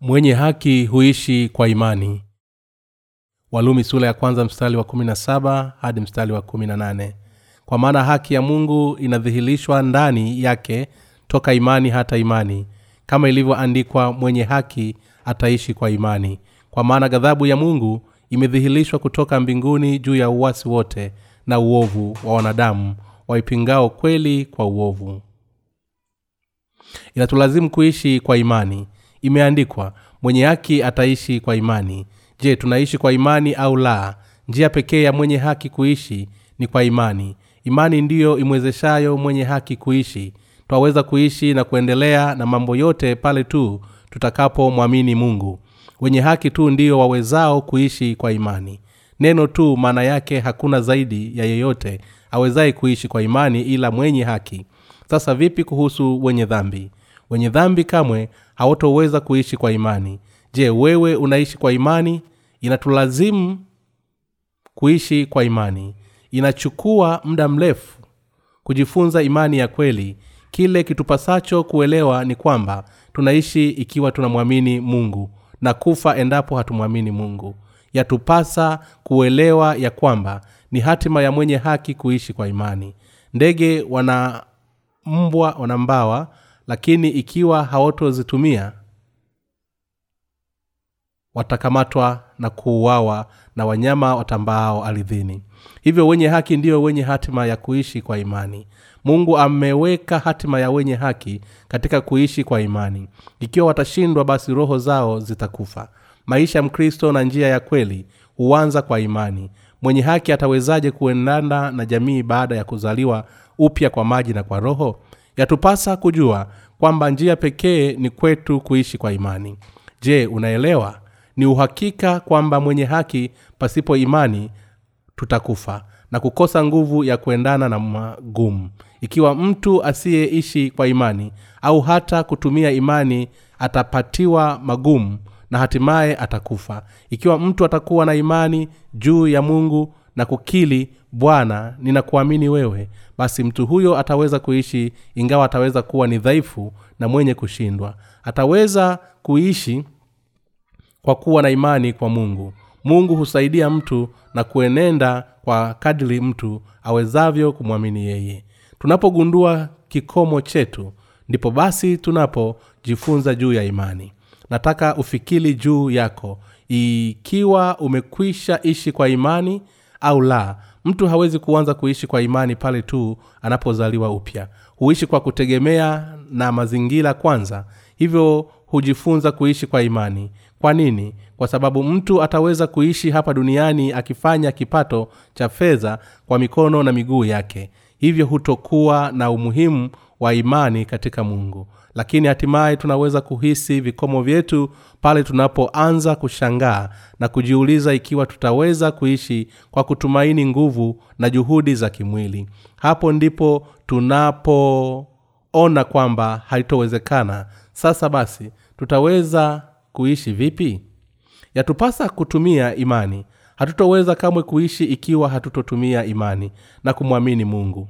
mwenye haki huishi kwa imani. Walumi sura ya kwanza mstari wa kumi na saba hadi mstari wa kumi na nane. Kwa maana haki ya mungu inadhihirishwa ndani yake toka imani hata imani. Kama ilivyoandikwa mwenye haki ataishi kwa imani. Kwa maana ghadhabu ya mungu imedhihirishwa kutoka mbinguni juu ya uwasi wote na uovu wa wanadamu waipingao kweli kwa uovu. Inatulazimu kuishi kwa imani imeandikwa mwenye haki ataishi kwa imani. Je tunaishi kwa imani au la? Njia pekee ya mwenye haki kuishi ni kwa imani. Imani ndiyo imwezeshayo mwenye haki kuishi. Twaweza kuishi na kuendelea na mambo yote pale tu tutakapomwamini mungu. Wenye haki tu ndiyo wawezao kuishi kwa imani. Neno tu maana yake hakuna zaidi ya yeyote awezaye kuishi kwa imani ila mwenye haki. Sasa vipi kuhusu wenye dhambi wenye dhambi kamwe hawatoweza kuishi kwa imani. Je wewe unaishi kwa imani? Inatulazimu kuishi kwa imani. Inachukua muda mrefu kujifunza imani ya kweli. Kile kitupasacho kuelewa ni kwamba tunaishi ikiwa tunamwamini mungu na kufa endapo hatumwamini mungu. Yatupasa kuelewa ya kwamba ni hatima ya mwenye haki kuishi kwa imani. Ndege wana mbwa wana mbawa lakini ikiwa hawatozitumia watakamatwa na kuuawa na wanyama watambaao ardhini. Hivyo wenye haki ndiyo wenye hatima ya kuishi kwa imani. Mungu ameweka hatima ya wenye haki katika kuishi kwa imani. Ikiwa watashindwa basi roho zao zitakufa. Maisha ya mkristo na njia ya kweli huanza kwa imani. Mwenye haki atawezaje kuendana na jamii baada ya kuzaliwa upya kwa maji na kwa roho yatupasa kujua kwamba njia pekee ni kwetu kuishi kwa imani. Je unaelewa? Ni uhakika kwamba mwenye haki pasipo imani tutakufa na kukosa nguvu ya kuendana na magumu. Ikiwa mtu asiyeishi kwa imani au hata kutumia imani atapatiwa magumu na hatimaye atakufa. Ikiwa mtu atakuwa na imani juu ya mungu na kukili bwana ninakuamini wewe. Basi mtu huyo ataweza kuishi ingawa ataweza kuwa ni dhaifu na mwenye kushindwa. Ataweza kuishi kwa kuwa na imani kwa mungu. Mungu husaidia mtu na kuenenda kwa kadri mtu awezavyo kumwamini yeye. Tunapogundua kikomo chetu ndipo basi tunapojifunza juu ya imani. Nataka ufikiri juu yako. Ikiwa umekwisha ishi kwa imani au la mtu hawezi kuanza kuishi kwa imani pale tu anapozaliwa upya. Huishi kwa kutegemea na mazingira kwanza hivyo hujifunza kuishi kwa imani. Kwa nini? Kwa sababu mtu ataweza kuishi hapa duniani akifanya kipato cha fedha kwa mikono na miguu yake. Hivyo hutokuwa na umuhimu wa imani katika mungu. Lakini hatimaye tunaweza kuhisi vikomo vyetu pale tunapoanza kushangaa na kujiuliza ikiwa tutaweza kuishi kwa kutumaini nguvu na juhudi za kimwili. Hapo ndipo tunapoona kwamba haitowezekana. Sasa basi tutaweza kuishi vipi? Yatupasa kutumia imani. Hatutoweza kamwe kuishi ikiwa hatutotumia imani na kumwamini mungu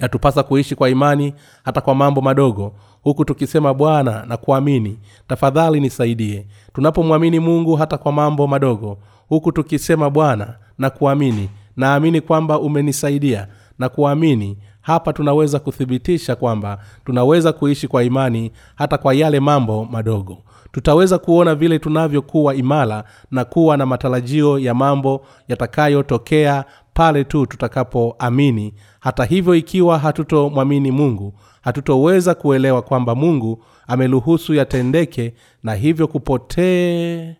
yatupasa kuishi kwa imani hata kwa mambo madogo huku tukisema bwana na kuamini tafadhali nisaidie. Tunapomwamini mungu hata kwa mambo madogo huku tukisema bwana na kuamini naamini kwamba umenisaidia. Na kuamini hapa tunaweza kuthibitisha kwamba tunaweza kuishi kwa imani hata kwa yale mambo madogo. Tutaweza kuona vile tunavyokuwa imara na kuwa na matarajio ya mambo yatakayotokea pale tu tutakapoamini hata hivyo ikiwa hatutomwamini mungu hatutoweza kuelewa kwamba mungu ameruhusu yatendeke na hivyo kupotee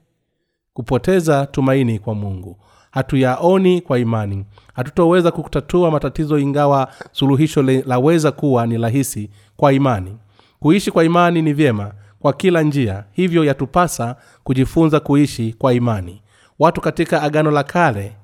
kupoteza tumaini kwa mungu. Hatuyaoni kwa imani. Hatutoweza kutatua matatizo ingawa suluhisho laweza kuwa ni rahisi kwa imani. Kuishi kwa imani ni vyema kwa kila njia hivyo yatupasa kujifunza kuishi kwa imani. Watu katika agano la kale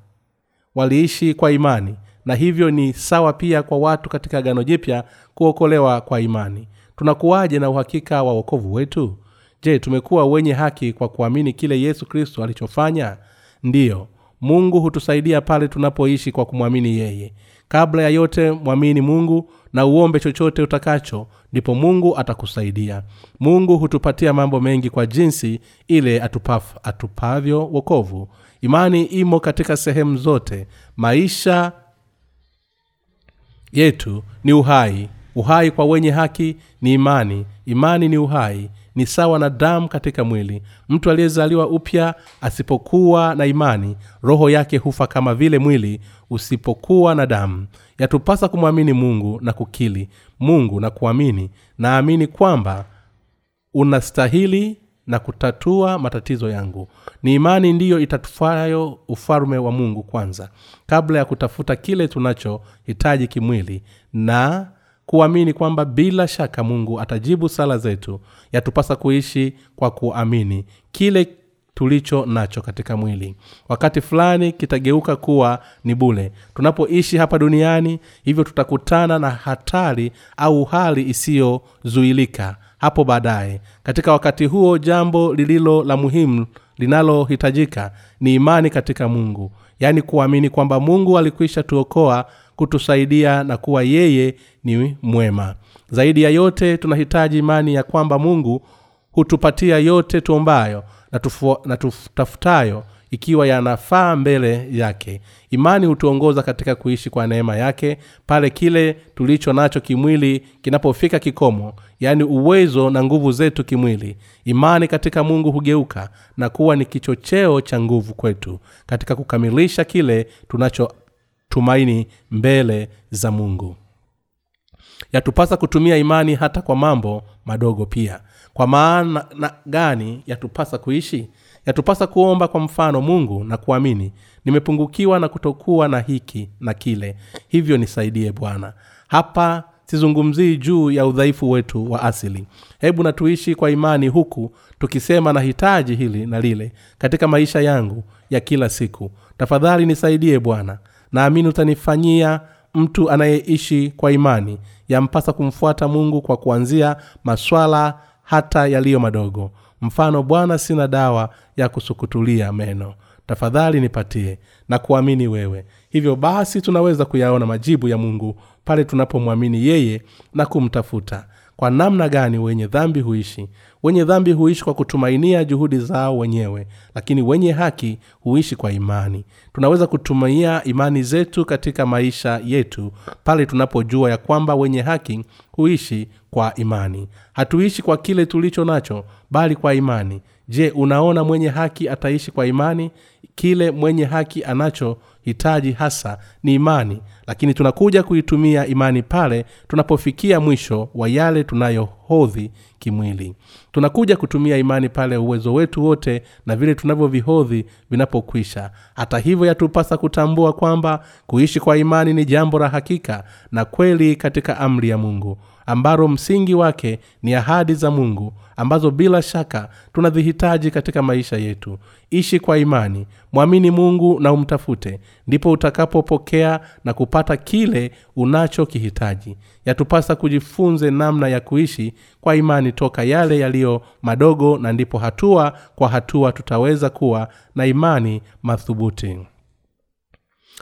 waliishi kwa imani na hivyo ni sawa pia kwa watu katika agano jipya kuokolewa kwa imani. Tunakuwaje na uhakika wa wokovu wetu? Je tumekuwa wenye haki kwa kuamini kile yesu kristo alichofanya? Ndiyo mungu hutusaidia pale tunapoishi kwa kumwamini yeye. Kabla ya yote mwamini mungu na uombe chochote utakacho ndipo mungu atakusaidia. Mungu hutupatia mambo mengi kwa jinsi ile atupaf, atupavyo wokovu. Imani imo katika sehemu zote. Maisha yetu ni uhai. Uhai kwa wenye haki ni imani. Imani ni uhai ni sawa na damu katika mwili. Mtu aliyezaliwa upya asipokuwa na imani roho yake hufa kama vile mwili usipokuwa na damu. Yatupasa kumwamini mungu na kukili. Mungu na kuamini. Naamini kwamba unastahili na kutatua matatizo yangu. Ni imani ndiyo itatufayo ufalme wa mungu kwanza kabla ya kutafuta kile tunachohitaji kimwili na kuamini kwamba bila shaka mungu atajibu sala zetu. Yatupasa kuishi kwa kuamini kile tulicho nacho katika mwili. Wakati fulani kitageuka kuwa ni bule. Tunapoishi hapa duniani hivyo tutakutana na hatari au hali isiyozuilika hapo baadaye. Katika wakati huo jambo lililo la muhimu linalohitajika ni imani katika mungu. Yaani kuamini kwamba mungu alikwisha tuokoa kutusaidia na kuwa yeye ni mwema. Zaidi ya yote tunahitaji imani ya kwamba mungu hutupatia yote tuombayo na tutafutayo ikiwa yanafaa mbele yake. Imani hutuongoza katika kuishi kwa neema yake pale kile tulicho nacho kimwili kinapofika kikomo yaani uwezo na nguvu zetu kimwili. Imani katika mungu hugeuka na kuwa ni kichocheo cha nguvu kwetu katika kukamilisha kile tunachotumaini mbele za mungu. Yatupasa kutumia imani hata kwa mambo madogo pia. Kwa maana na gani yatupasa kuishi? Yatupasa kuomba kwa mfano mungu na kuamini nimepungukiwa na kutokuwa na hiki na kile. Hivyo nisaidie bwana. Hapa sizungumzii juu ya udhaifu wetu wa asili. Hebu natuishi kwa imani huku tukisema nahitaji hili na lile katika maisha yangu ya kila siku. Tafadhali nisaidie bwana. Naamini utanifanyia mtu anayeishi kwa imani. Yampasa kumfuata mungu kwa kuanzia maswala hata yaliyo madogo. Mfano bwana sina dawa ya kusukutulia meno. Tafadhali nipatie na kuamini wewe. Hivyo basi tunaweza kuyaona majibu ya mungu pale tunapomwamini yeye na kumtafuta. Kwa namna gani wenye dhambi huishi? Wenye dhambi huishi kwa kutumainia juhudi zao wenyewe lakini wenye haki huishi kwa imani. Tunaweza kutumia imani zetu katika maisha yetu pale tunapojua ya kwamba wenye haki huishi kwa imani. Hatuishi kwa kile tulicho nacho bali kwa imani. Je unaona mwenye haki ataishi kwa imani? Kile mwenye haki anachohitaji hasa ni imani lakini tunakuja kuitumia imani pale tunapofikia mwisho wa yale tunayohodhi kimwili. Tunakuja kutumia imani pale uwezo wetu wote na vile tunavyovihodhi vinapokwisha. Hata hivyo yatupasa kutambua kwamba kuishi kwa imani ni jambo la hakika na kweli katika amri ya mungu ambalo msingi wake ni ahadi za mungu ambazo bila shaka tunazihitaji katika maisha yetu. Ishi kwa imani mwamini mungu na umtafute ndipo utakapopokea na kupata kile unachokihitaji. Yatupasa kujifunze namna ya kuishi kwa imani toka yale yaliyo madogo na ndipo hatua kwa hatua tutaweza kuwa na imani mathubuti.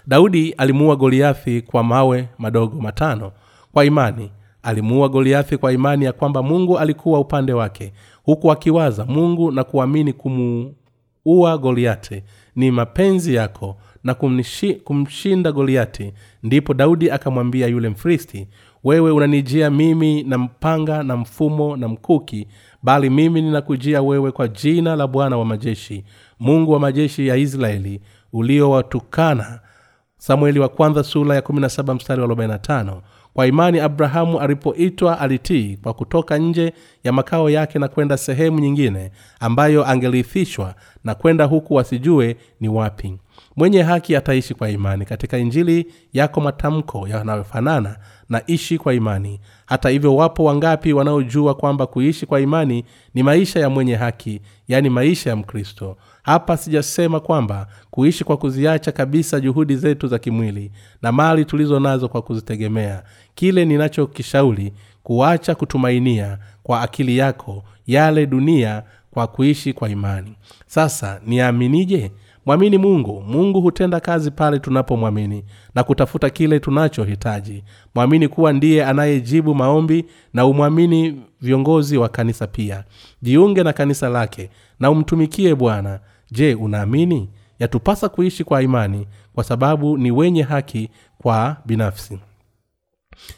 Daudi alimuua goliathi kwa mawe madogo matano. Kwa imani alimuua goliathi kwa imani ya kwamba mungu alikuwa upande wake. Huku akiwaza mungu na kuamini kumuua goliati ni mapenzi yako na kumnishi, kumshinda goliati ndipo daudi akamwambia yule mfristi wewe unanijia mimi na mpanga na mfumo na mkuki bali mimi ninakujia wewe kwa jina la bwana wa majeshi mungu wa majeshi ya israeli uliowatukana. Samueli wa kwanza sura ya 17 mstari wa 45 kwa imani abrahamu alipoitwa alitii kwa kutoka nje ya makao yake na kwenda sehemu nyingine ambayo angelithishwa na kwenda huku wasijue ni wapi. Mwenye haki ataishi kwa imani katika injili yako matamko yanayofanana na ishi kwa imani. Hata hivyo wapo wangapi wanaojua kwamba kuishi kwa imani ni maisha ya mwenye haki yaani maisha ya mkristo hapa sijasema kwamba kuishi kwa kuziacha kabisa juhudi zetu za kimwili na mali tulizo nazo kwa kuzitegemea. Kile ninachokishauri kuacha kutumainia kwa akili yako yale dunia kwa kuishi kwa imani. Sasa niaminije? Mwamini mungu. Mungu hutenda kazi pale tunapomwamini na kutafuta kile tunachohitaji. Mwamini kuwa ndiye anayejibu maombi na umwamini viongozi wa kanisa pia. Jiunge na kanisa lake na umtumikie bwana je unaamini? Yatupasa kuishi kwa imani kwa sababu ni wenye haki kwa binafsi.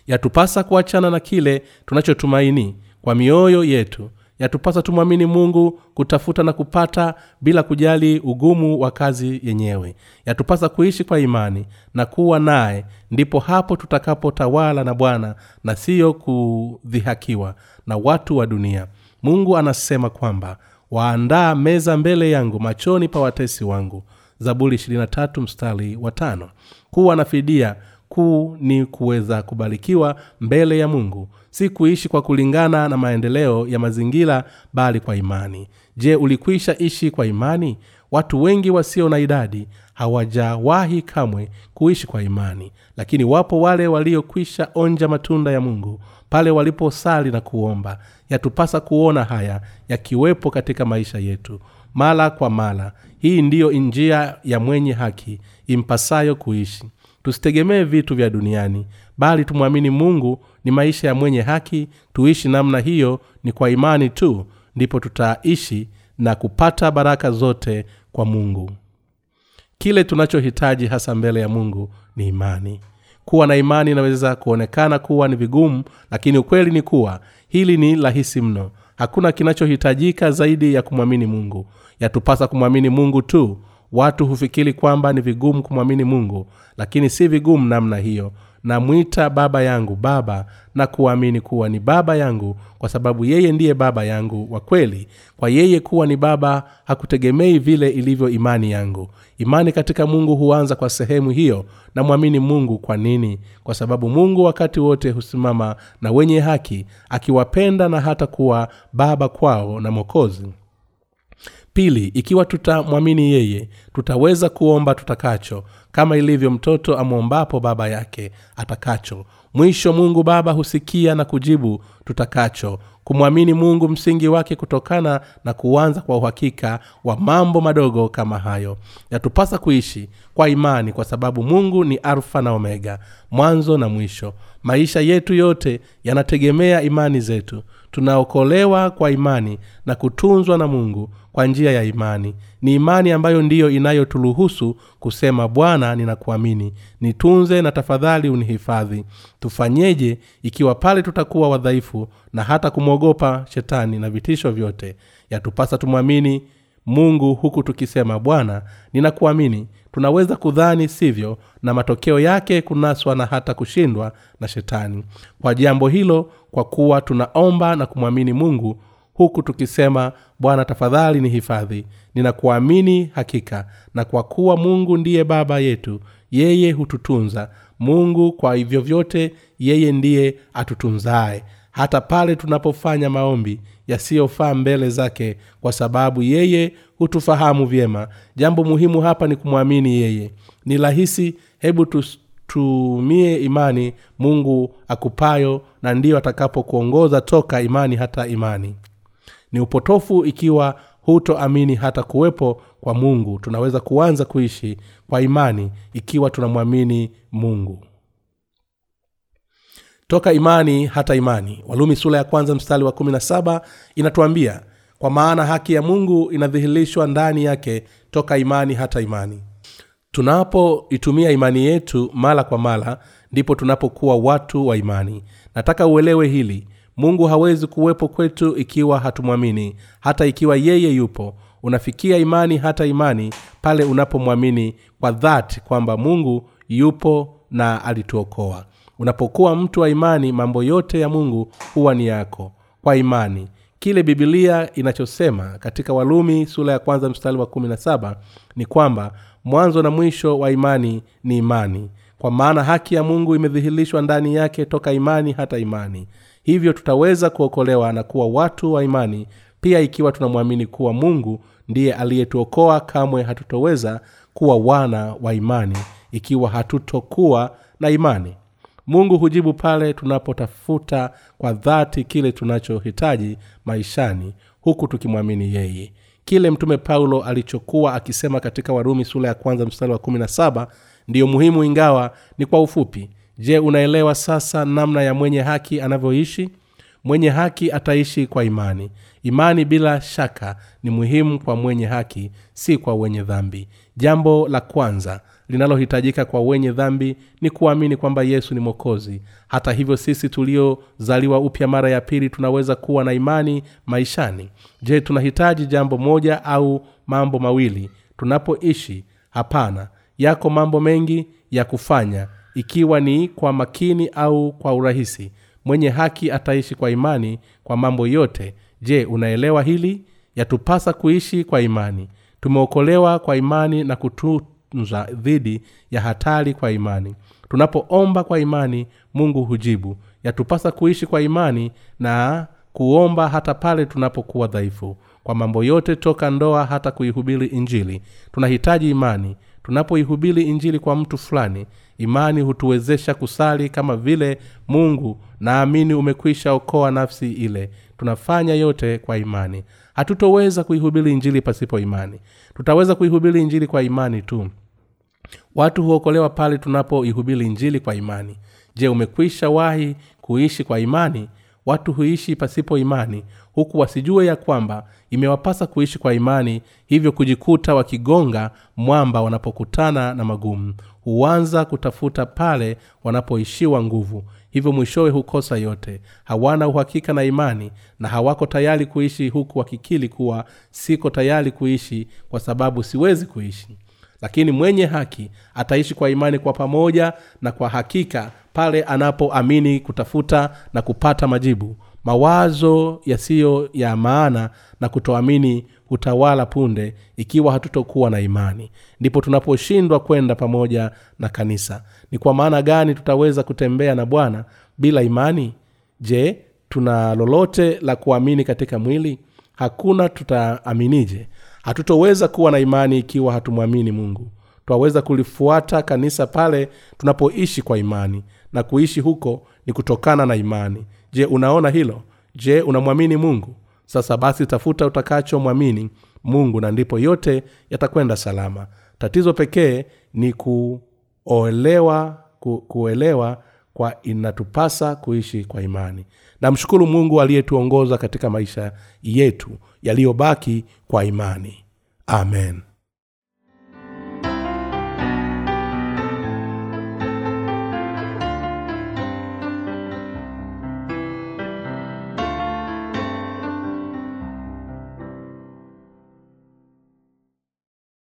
Yatupasa kuachana na kile tunachotumaini kwa mioyo yetu. Yatupasa tumwamini mungu kutafuta na kupata bila kujali ugumu wa kazi yenyewe. Yatupasa kuishi kwa imani na kuwa naye. Ndipo hapo tutakapotawala na bwana na siyo kudhihakiwa na watu wa dunia. Mungu anasema kwamba waandaa meza mbele yangu machoni pa watesi wangu. Zaburi 23 mstari wa tano. Kuwa na fidia kuu ni kuweza kubarikiwa mbele ya mungu. Si kuishi kwa kulingana na maendeleo ya mazingira bali kwa imani. Je ulikwisha ishi kwa imani watu wengi wasio na idadi hawajawahi kamwe kuishi kwa imani. Lakini wapo wale waliokwisha onja matunda ya mungu pale waliposali na kuomba. Yatupasa kuona haya yakiwepo katika maisha yetu mara kwa mara hii ndiyo njia ya mwenye haki impasayo kuishi. Tusitegemee vitu vya duniani bali tumwamini mungu ni maisha ya mwenye haki. Tuishi namna hiyo ni kwa imani tu ndipo tutaishi na kupata baraka zote kwa mungu. Kile tunachohitaji hasa mbele ya mungu ni imani. Kuwa na imani inaweza kuonekana kuwa ni vigumu lakini ukweli ni kuwa hili ni rahisi mno. Hakuna kinachohitajika zaidi ya kumwamini mungu. Yatupasa kumwamini mungu tu. Watu hufikiri kwamba ni vigumu kumwamini mungu lakini si vigumu namna hiyo namwita baba yangu baba na kuamini kuwa ni baba yangu kwa sababu yeye ndiye baba yangu wa kweli. Kwa yeye kuwa ni baba hakutegemei vile ilivyo imani yangu. Imani katika mungu huanza kwa sehemu hiyo. Namwamini mungu kwa nini? Kwa sababu mungu wakati wote husimama na wenye haki akiwapenda na hata kuwa baba kwao na mokozi pili ikiwa tutamwamini yeye tutaweza kuomba tutakacho kama ilivyo mtoto amwombapo baba yake atakacho mwisho mungu baba husikia na kujibu tutakacho kumwamini mungu msingi wake kutokana na kuanza kwa uhakika wa mambo madogo kama hayo. Yatupasa kuishi kwa imani kwa sababu mungu ni alfa na omega mwanzo na mwisho. Maisha yetu yote yanategemea imani zetu. Tunaokolewa kwa imani na kutunzwa na mungu kwa njia ya imani ni imani ambayo ndiyo inayoturuhusu kusema bwana ninakuamini. Nitunze na tafadhali unihifadhi. Tufanyeje ikiwa pale tutakuwa wadhaifu na hata kumwogopa shetani na vitisho vyote? Yatupasa tumwamini mungu huku tukisema bwana ninakuamini tunaweza kudhani sivyo na matokeo yake kunaswa na hata kushindwa na shetani. Kwa jambo hilo kwa kuwa tunaomba na kumwamini mungu huku tukisema bwana tafadhali ni hifadhi ninakuamini hakika na kwa kuwa mungu ndiye baba yetu yeye hututunza. Mungu kwa hivyo vyote yeye ndiye atutunzaye. Hata pale tunapofanya maombi yasiyofaa mbele zake kwa sababu yeye hutufahamu vyema. Jambo muhimu hapa ni kumwamini yeye. Ni rahisi hebu tutumie imani mungu akupayo na ndiyo atakapokuongoza toka imani hata imani. Ni upotofu ikiwa hutoamini hata kuwepo kwa mungu. Tunaweza kuanza kuishi kwa imani ikiwa tunamwamini mungu. Toka imani hata imani. Walumi sura ya kwanza mstari wa kumi na saba inatuambia kwa maana haki ya mungu inadhihirishwa ndani yake toka imani hata imani. Tunapoitumia imani yetu mara kwa mara ndipo tunapokuwa watu wa imani. Nataka uelewe hili mungu hawezi kuwepo kwetu ikiwa hatumwamini. Hata ikiwa yeye yupo unafikia imani hata imani pale unapomwamini kwa dhati kwamba mungu yupo na alituokoa. Unapokuwa mtu wa imani mambo yote ya mungu huwa ni yako kwa imani. Kile bibilia inachosema katika walumi sura ya kwanza mstari wa kumi na saba ni kwamba mwanzo na mwisho wa imani ni imani kwa maana haki ya mungu imedhihirishwa ndani yake toka imani hata imani. Hivyo tutaweza kuokolewa na kuwa watu wa imani pia ikiwa tunamwamini kuwa mungu ndiye aliyetuokoa kamwe hatutoweza kuwa wana wa imani ikiwa hatutokuwa na imani. Mungu hujibu pale tunapotafuta kwa dhati kile tunachohitaji maishani huku tukimwamini yeye. Kile mtume paulo alichokuwa akisema katika warumi sura ya kwanza mstari wa kumi na saba ndiyo muhimu ingawa ni kwa ufupi. Je unaelewa sasa namna ya mwenye haki anavyoishi? Mwenye haki ataishi kwa imani. Imani bila shaka ni muhimu kwa mwenye haki si kwa wenye dhambi. Jambo la kwanza linalohitajika kwa wenye dhambi ni kuamini kwamba yesu ni mwokozi. Hata hivyo sisi tuliozaliwa upya mara ya pili tunaweza kuwa na imani maishani. Je tunahitaji jambo moja au mambo mawili? Tunapoishi hapana yako mambo mengi ya kufanya ikiwa ni kwa makini au kwa urahisi. Mwenye haki ataishi kwa imani kwa mambo yote. Je unaelewa hili? Yatupasa kuishi kwa imani. Tumeokolewa kwa imani na kutunza dhidi ya hatari kwa imani. Tunapoomba kwa imani mungu hujibu. Yatupasa kuishi kwa imani na kuomba hata pale tunapokuwa dhaifu. Kwa mambo yote toka ndoa hata kuihubiri injili. Tunahitaji imani tunapoihubiri injili kwa mtu fulani imani hutuwezesha kusali kama vile mungu naamini umekwisha okoa nafsi ile. Tunafanya yote kwa imani. Hatutoweza kuihubiri injili pasipo imani. Tutaweza kuihubiri injili kwa imani tu. Watu huokolewa pale tunapoihubiri injili kwa imani. Je umekwisha wahi kuishi kwa imani? Watu huishi pasipo imani. Huku wasijue ya kwamba imewapasa kuishi kwa imani hivyo kujikuta wakigonga mwamba wanapokutana na magumu. Huanza kutafuta pale wanapoishiwa nguvu hivyo mwishowe hukosa yote. Hawana uhakika na imani na hawako tayari kuishi huku wakikili kuwa siko tayari kuishi kwa sababu siwezi kuishi. Lakini mwenye haki ataishi kwa imani kwa pamoja na kwa hakika pale anapoamini kutafuta na kupata majibu mawazo yasiyo ya maana na kutoamini hutawala punde ikiwa hatutokuwa na imani. Ndipo tunaposhindwa kwenda pamoja na kanisa. Ni kwa maana gani tutaweza kutembea na bwana bila imani? Je tuna lolote la kuamini katika mwili? Hakuna tutaaminije. Hatutoweza kuwa na imani ikiwa hatumwamini mungu. Twaweza kulifuata kanisa pale tunapoishi kwa imani na kuishi huko ni kutokana na imani je unaona hilo? Je unamwamini mungu? Sasa basi tafuta utakachomwamini mungu na ndipo yote yatakwenda salama. Tatizo pekee ni kuolewa ku, kuelewa kwa inatupasa kuishi kwa imani. Namshukuru mungu aliyetuongoza katika maisha yetu yaliyobaki kwa imani. Amen